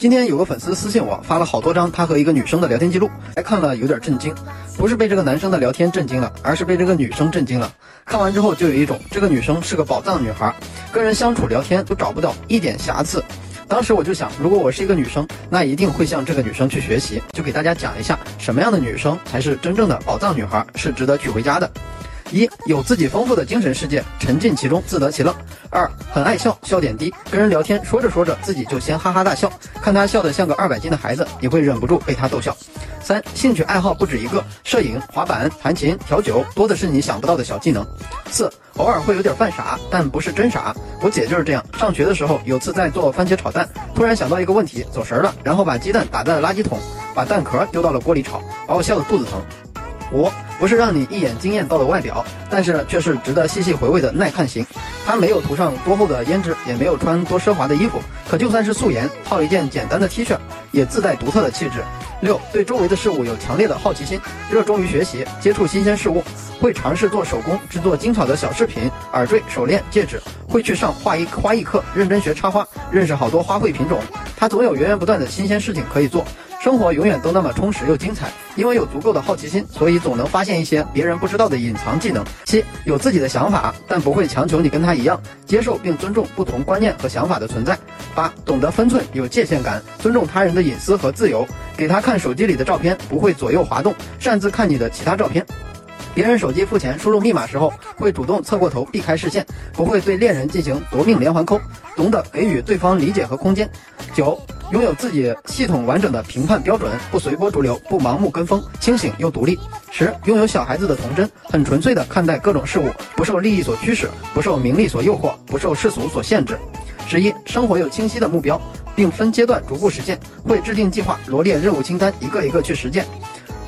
今天有个粉丝私信我，发了好多张他和一个女生的聊天记录，还看了有点震惊，不是被这个男生的聊天震惊了，而是被这个女生震惊了。看完之后就有一种这个女生是个宝藏女孩，跟人相处聊天都找不到一点瑕疵。当时我就想，如果我是一个女生，那一定会向这个女生去学习，就给大家讲一下什么样的女生才是真正的宝藏女孩，是值得娶回家的。一有自己丰富的精神世界，沉浸其中，自得其乐。二很爱笑，笑点低，跟人聊天说着说着自己就先哈哈大笑，看他笑得像个二百斤的孩子，你会忍不住被他逗笑。三兴趣爱好不止一个，摄影、滑板、弹琴、调酒，多的是你想不到的小技能。四偶尔会有点犯傻，但不是真傻。我姐就是这样，上学的时候有次在做番茄炒蛋，突然想到一个问题，走神了，然后把鸡蛋打在了垃圾桶，把蛋壳丢到了锅里炒，把我笑得肚子疼。五不是让你一眼惊艳到的外表，但是却是值得细细回味的耐看型。她没有涂上多厚的胭脂，也没有穿多奢华的衣服，可就算是素颜，套一件简单的 T 恤，也自带独特的气质。六对周围的事物有强烈的好奇心，热衷于学习，接触新鲜事物，会尝试做手工，制作精巧的小饰品、耳坠、手链、戒指，会去上画艺花艺课，认真学插花，认识好多花卉品种。他总有源源不断的新鲜事情可以做。生活永远都那么充实又精彩，因为有足够的好奇心，所以总能发现一些别人不知道的隐藏技能。七，有自己的想法，但不会强求你跟他一样，接受并尊重不同观念和想法的存在。八，懂得分寸，有界限感，尊重他人的隐私和自由。给他看手机里的照片，不会左右滑动，擅自看你的其他照片。别人手机付钱输入密码时候，会主动侧过头避开视线，不会对恋人进行夺命连环扣，懂得给予对方理解和空间。九。拥有自己系统完整的评判标准，不随波逐流，不盲目跟风，清醒又独立。十，拥有小孩子的童真，很纯粹的看待各种事物，不受利益所驱使，不受名利所诱惑，不受世俗所限制。十一，生活有清晰的目标，并分阶段逐步实现，会制定计划，罗列任务清单，一个一个去实践。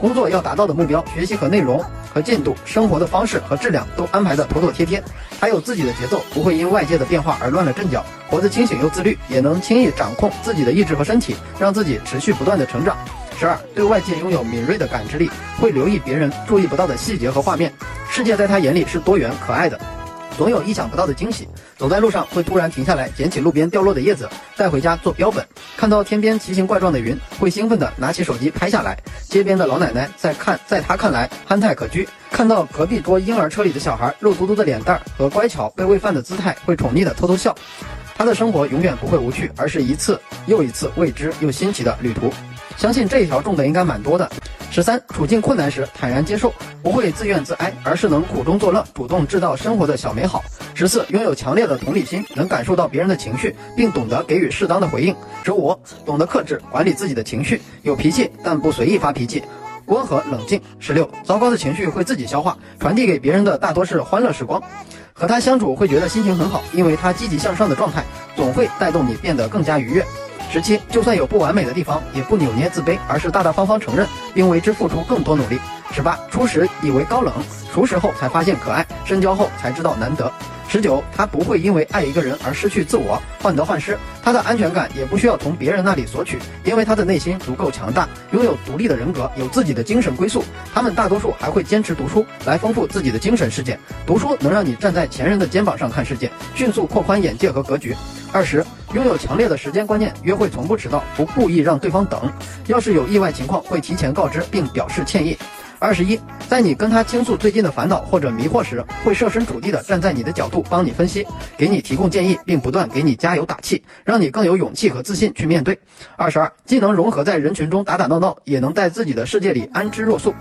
工作要达到的目标，学习和内容。和进度，生活的方式和质量都安排的妥妥帖帖，还有自己的节奏，不会因外界的变化而乱了阵脚，活得清醒又自律，也能轻易掌控自己的意志和身体，让自己持续不断的成长。十二，对外界拥有敏锐的感知力，会留意别人注意不到的细节和画面，世界在他眼里是多元可爱的。总有意想不到的惊喜。走在路上会突然停下来，捡起路边掉落的叶子带回家做标本。看到天边奇形怪状的云，会兴奋地拿起手机拍下来。街边的老奶奶在看，在她看来憨态可掬。看到隔壁桌婴儿车里的小孩肉嘟嘟的脸蛋和乖巧被喂饭的姿态，会宠溺地偷偷笑。他的生活永远不会无趣，而是一次又一次未知又新奇的旅途。相信这一条中的应该蛮多的。十三，处境困难时坦然接受，不会自怨自哀，而是能苦中作乐，主动制造生活的小美好。十四，拥有强烈的同理心，能感受到别人的情绪，并懂得给予适当的回应。十五，懂得克制，管理自己的情绪，有脾气但不随意发脾气，温和冷静。十六，糟糕的情绪会自己消化，传递给别人的大多是欢乐时光。和他相处会觉得心情很好，因为他积极向上的状态总会带动你变得更加愉悦。十七，就算有不完美的地方，也不扭捏自卑，而是大大方方承认，并为之付出更多努力。十八，初时以为高冷，熟识后才发现可爱，深交后才知道难得。十九，他不会因为爱一个人而失去自我，患得患失。他的安全感也不需要从别人那里索取，因为他的内心足够强大，拥有独立的人格，有自己的精神归宿。他们大多数还会坚持读书，来丰富自己的精神世界。读书能让你站在前人的肩膀上看世界，迅速扩宽眼界和格局。二十，拥有强烈的时间观念，约会从不迟到，不故意让对方等。要是有意外情况，会提前告知并表示歉意。二十一，在你跟他倾诉最近的烦恼或者迷惑时，会设身处地的站在你的角度帮你分析，给你提供建议，并不断给你加油打气，让你更有勇气和自信去面对。二十二，既能融合在人群中打打闹闹，也能在自己的世界里安之若素。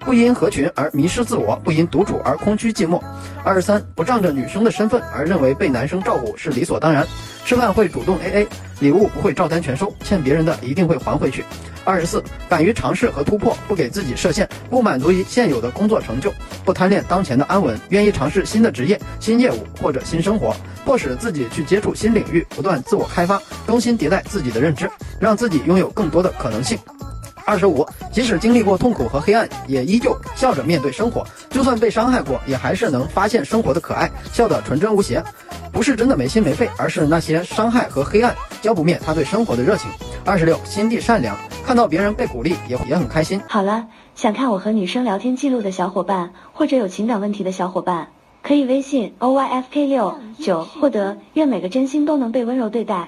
不因合群而迷失自我，不因独处而空虚寂寞。二十三，不仗着女生的身份而认为被男生照顾是理所当然。吃饭会主动 AA，礼物不会照单全收，欠别人的一定会还回去。二十四，敢于尝试和突破，不给自己设限，不满足于现有的工作成就，不贪恋当前的安稳，愿意尝试新的职业、新业务或者新生活，迫使自己去接触新领域，不断自我开发，更新迭代自己的认知，让自己拥有更多的可能性。二十五，即使经历过痛苦和黑暗，也依旧笑着面对生活。就算被伤害过，也还是能发现生活的可爱，笑得纯真无邪。不是真的没心没肺，而是那些伤害和黑暗浇不灭他对生活的热情。二十六，心地善良，看到别人被鼓励也也很开心。好了，想看我和女生聊天记录的小伙伴，或者有情感问题的小伙伴，可以微信 o y f k 六九获得。愿每个真心都能被温柔对待。